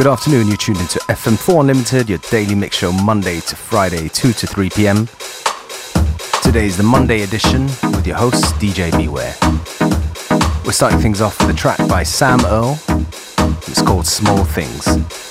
Good afternoon, you're tuned into FM4 Unlimited, your daily mix show Monday to Friday, 2 to 3 p.m. Today is the Monday edition with your host, DJ Beware. We're starting things off with a track by Sam Earl. It's called Small Things.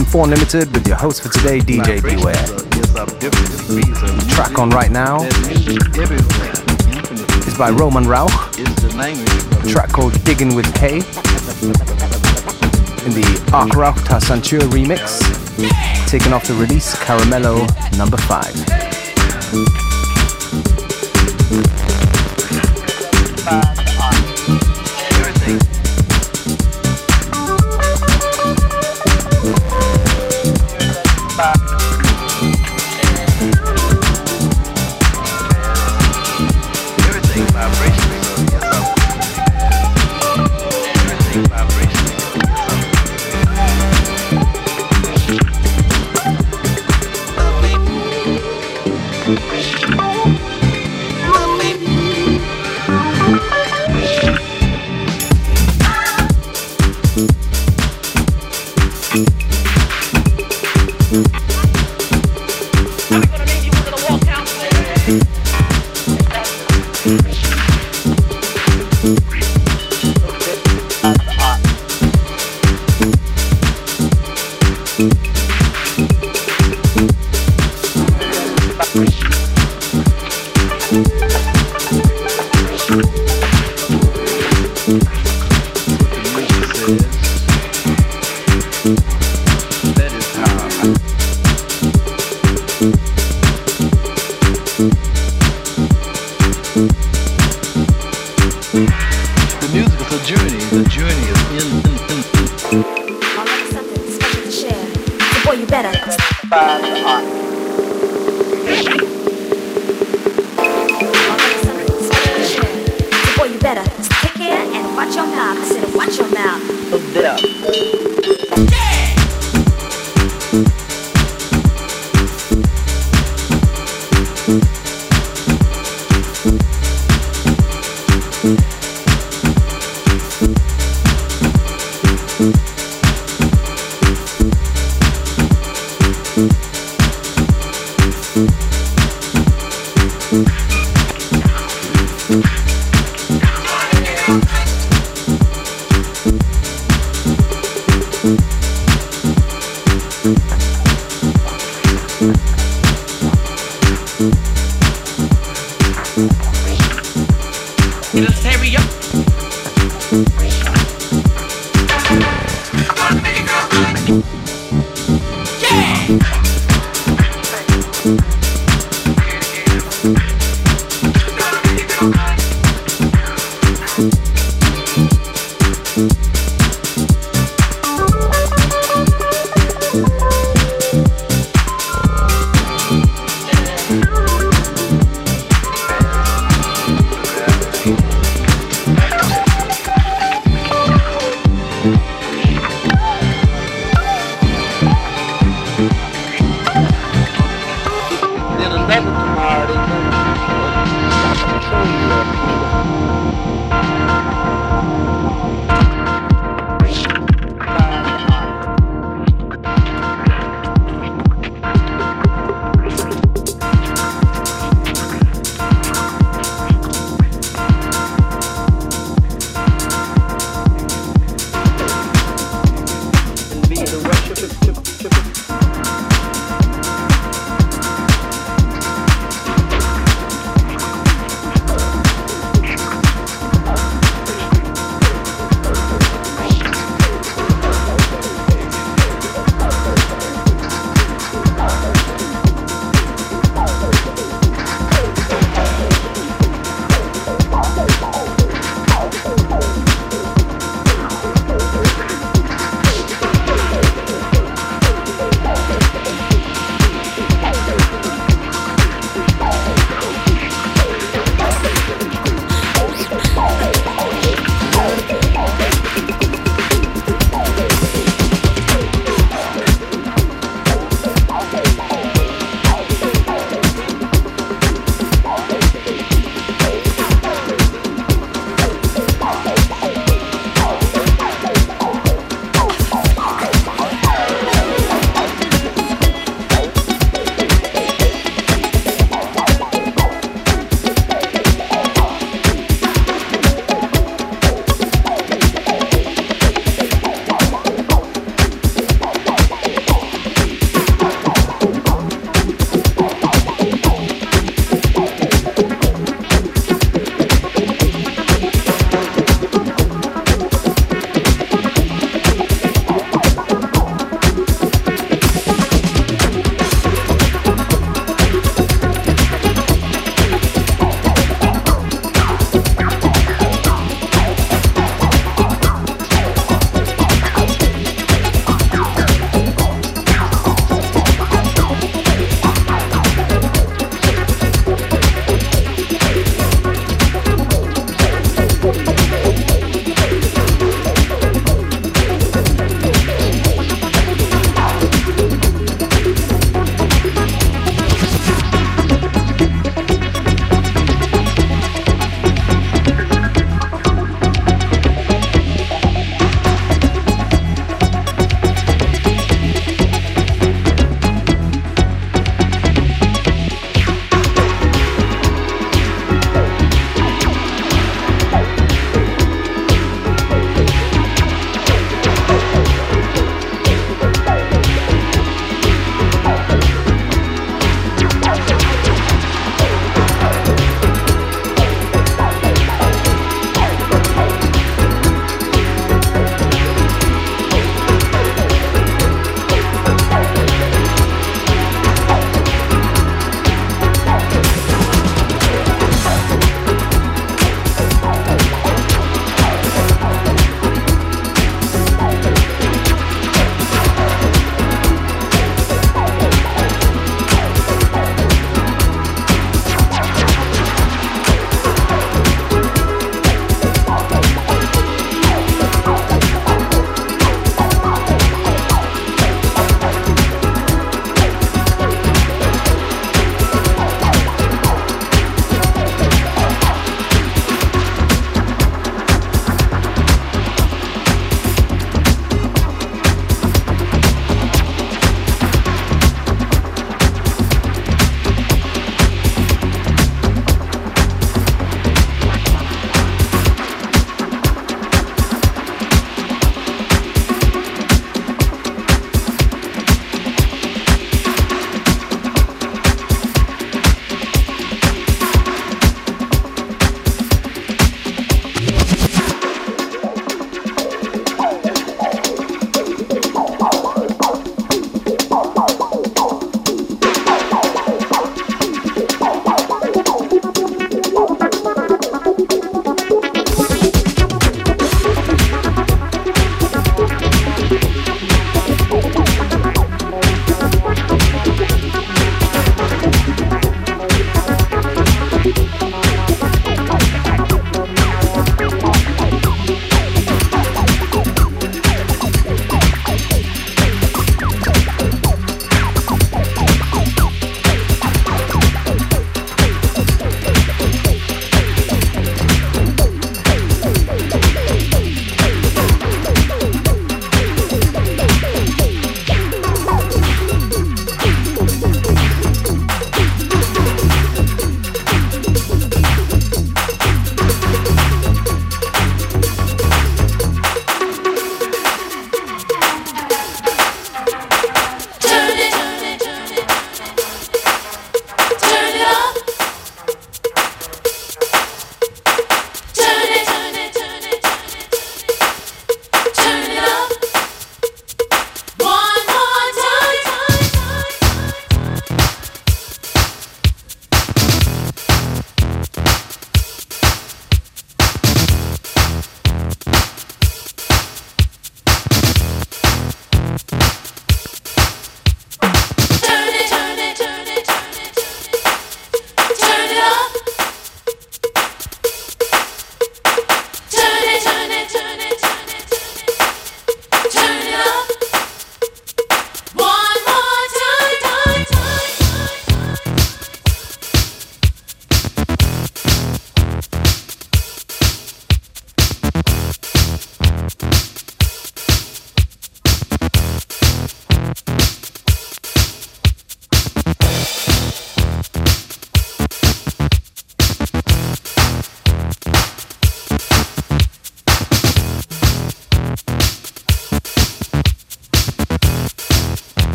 FM4 Unlimited with your host for today, DJ Beware. Track on right now is by Roman Rauch. Track called Digging with Hay in the Ark Rauch Sanchur remix, taken off the release Caramello number 5.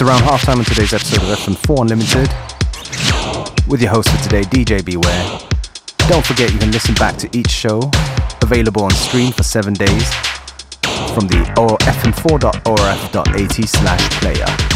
Just around halftime on today's episode of FM4 Unlimited with your host for today, DJ Beware. Don't forget you can listen back to each show, available on stream for seven days from the fm4.orf.at slash player.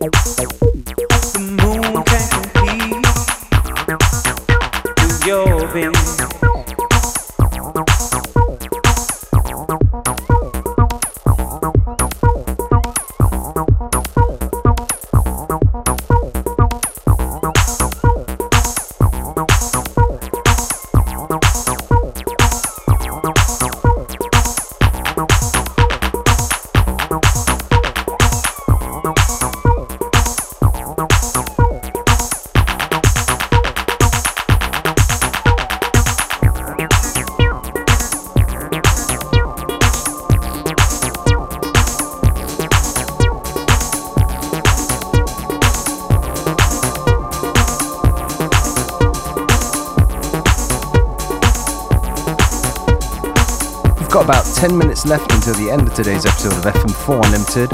10 minutes left until the end of today's episode of FM4 Unlimited.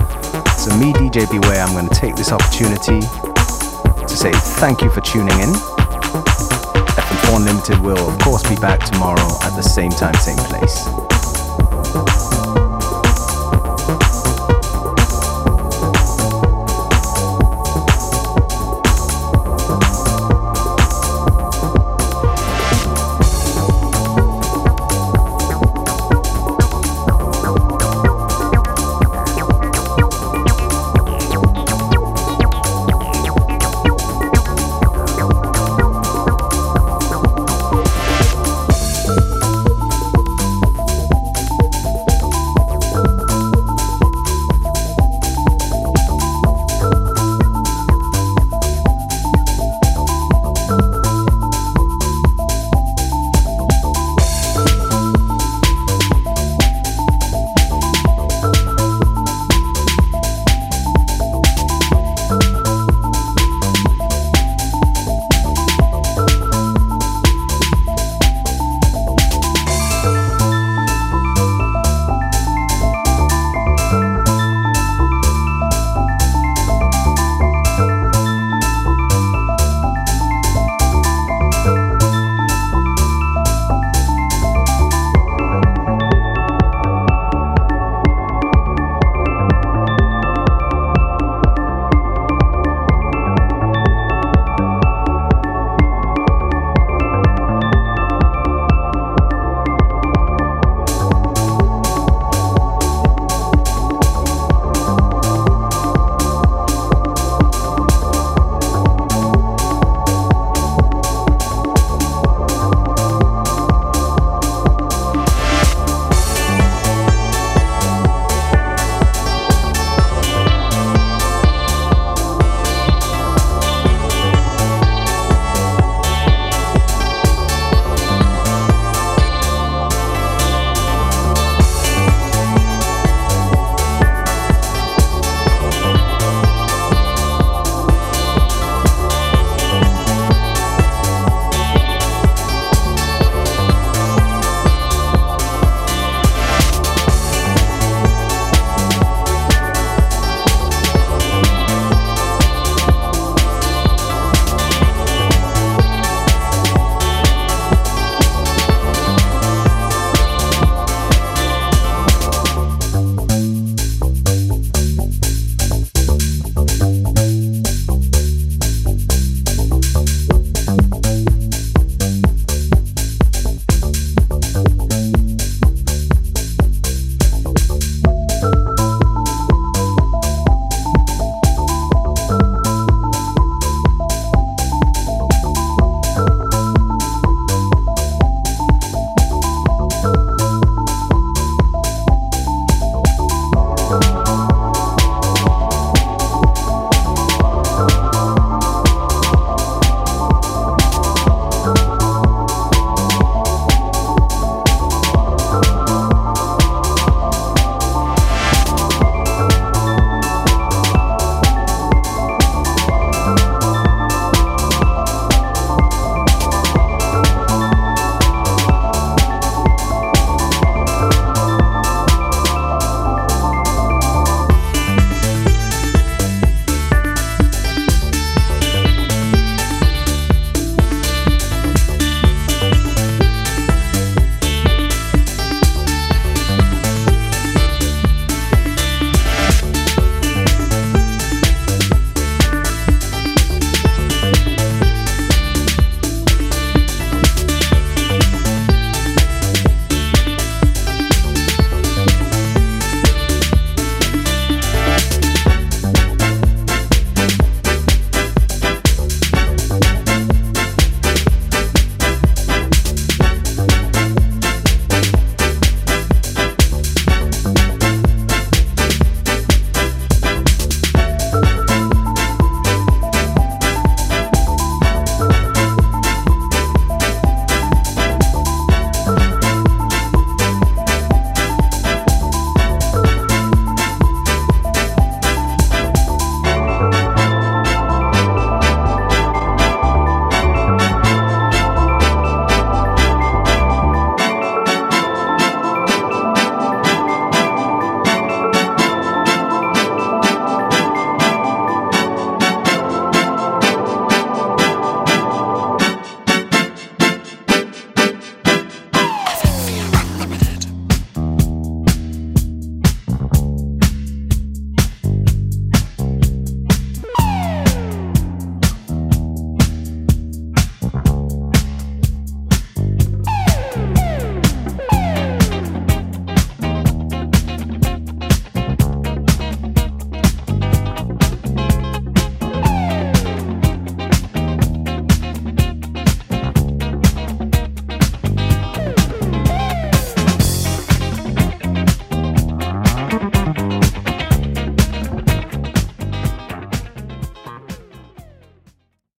So, me, DJ Beware, I'm going to take this opportunity to say thank you for tuning in. FM4 Unlimited will, of course, be back tomorrow at the same time, same place.